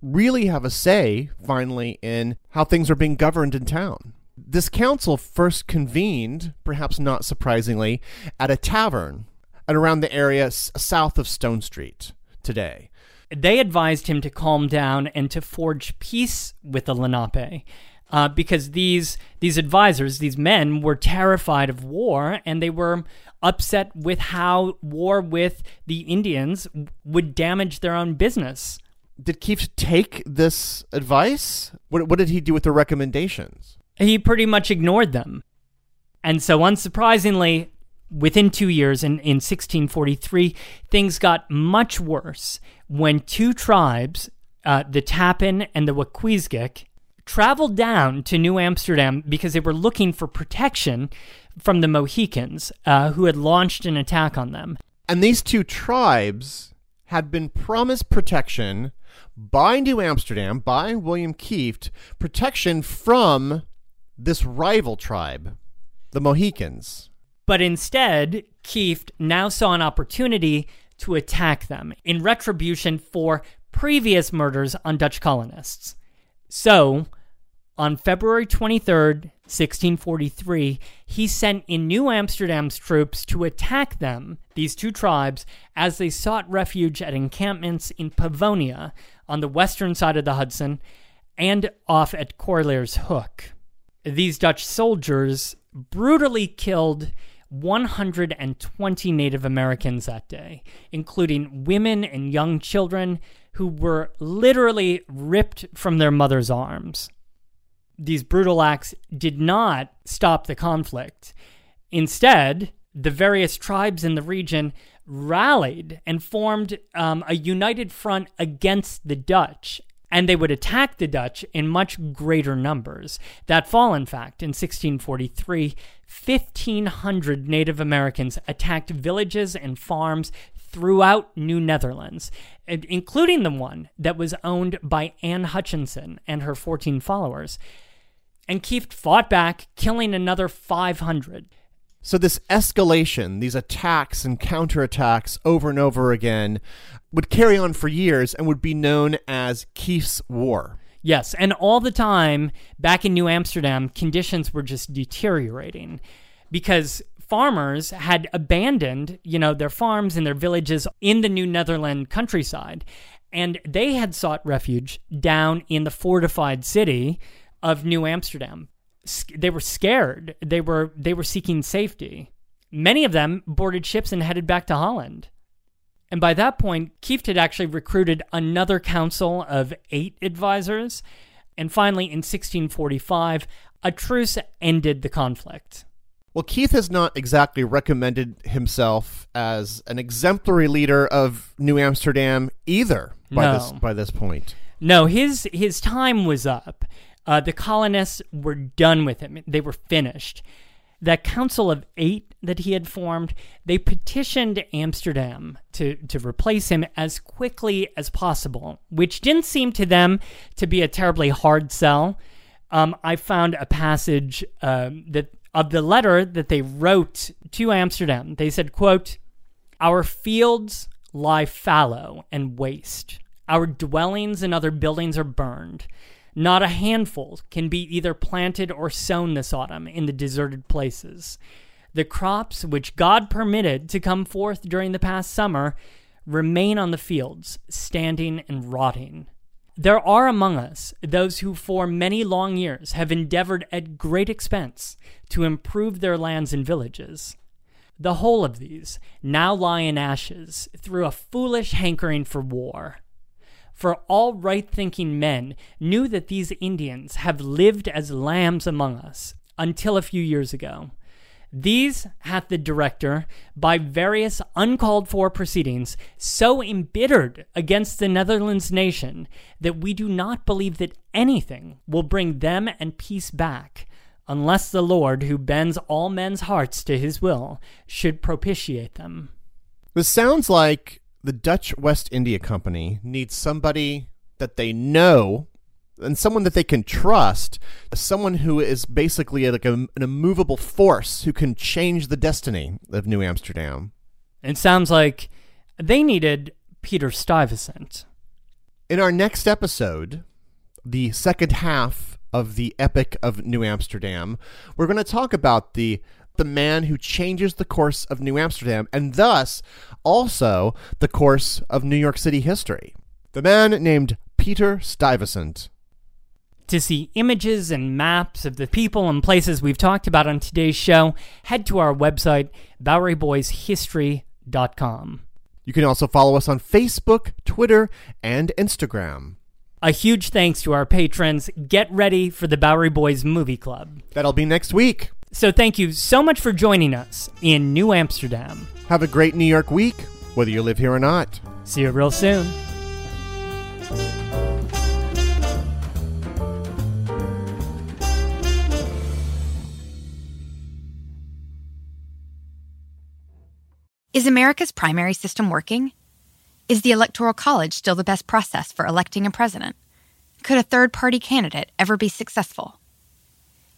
really have a say, finally, in how things are being governed in town. This council first convened, perhaps not surprisingly, at a tavern at around the area s- south of Stone Street today. they advised him to calm down and to forge peace with the Lenape. Uh, because these these advisors, these men, were terrified of war, and they were upset with how war with the Indians would damage their own business. Did Kieft take this advice? What, what did he do with the recommendations? He pretty much ignored them. And so, unsurprisingly, within two years, in, in 1643, things got much worse when two tribes, uh, the Tappan and the Wecqueesgeek, traveled down to New Amsterdam because they were looking for protection from the Mohicans, uh, who had launched an attack on them. And these two tribes had been promised protection by New Amsterdam, by William Kieft, protection from this rival tribe, the Mohicans. But instead, Kieft now saw an opportunity to attack them in retribution for previous murders on Dutch colonists. So, on February 23rd, 1643, he sent in New Amsterdam's troops to attack them, these two tribes, as they sought refuge at encampments in Pavonia on the western side of the Hudson and off at Corlear's Hook. These Dutch soldiers brutally killed 120 Native Americans that day, including women and young children who were literally ripped from their mother's arms. These brutal acts did not stop the conflict. Instead, the various tribes in the region rallied and formed um, a united front against the Dutch and they would attack the Dutch in much greater numbers. That fall, in fact, in 1643, 1,500 Native Americans attacked villages and farms throughout New Netherlands, including the one that was owned by Anne Hutchinson and her 14 followers. And Kieft fought back, killing another 500. So, this escalation, these attacks and counterattacks over and over again, would carry on for years and would be known as Kieft's War. Yes, and all the time back in New Amsterdam, conditions were just deteriorating because farmers had abandoned, you know, their farms and their villages in the New Netherland countryside, and they had sought refuge down in the fortified city of New Amsterdam they were scared. They were they were seeking safety. Many of them boarded ships and headed back to Holland. And by that point, Kieft had actually recruited another council of eight advisors. And finally, in 1645, a truce ended the conflict. Well, Kieft has not exactly recommended himself as an exemplary leader of New Amsterdam either by No. this by this point. No, his his time was up. Uh, the colonists were done with him. They were finished. That council of eight that he had formed, they petitioned Amsterdam to, to replace him as quickly as possible, which didn't seem to them to be a terribly hard sell. Um, I found a passage uh, that of the letter that they wrote to Amsterdam. They said, quote, Our fields lie fallow and waste. Our dwellings and other buildings are burned. Not a handful can be either planted or sown this autumn in the deserted places. The crops which God permitted to come forth during the past summer remain on the fields, standing and rotting. There are among us those who for many long years have endeavored at great expense to improve their lands and villages. The whole of these now lie in ashes through a foolish hankering for war for all right thinking men knew that these Indians have lived as lambs among us until a few years ago. These hath the director, by various uncalled for proceedings, so embittered against the Netherlands nation that we do not believe that anything will bring them and peace back, unless the Lord, who bends all men's hearts to his will, should propitiate them. This sounds like the Dutch West India Company needs somebody that they know and someone that they can trust, someone who is basically like a, an immovable force who can change the destiny of New Amsterdam. It sounds like they needed Peter Stuyvesant. In our next episode, the second half of the Epic of New Amsterdam, we're going to talk about the the man who changes the course of New Amsterdam and thus also the course of New York City history. The man named Peter Stuyvesant. To see images and maps of the people and places we've talked about on today's show, head to our website, BoweryBoysHistory.com. You can also follow us on Facebook, Twitter, and Instagram. A huge thanks to our patrons. Get ready for the Bowery Boys Movie Club. That'll be next week. So thank you so much for joining us in New Amsterdam. Have a great New York week, whether you live here or not. See you real soon. Is America's primary system working? Is the Electoral College still the best process for electing a president? Could a third party candidate ever be successful?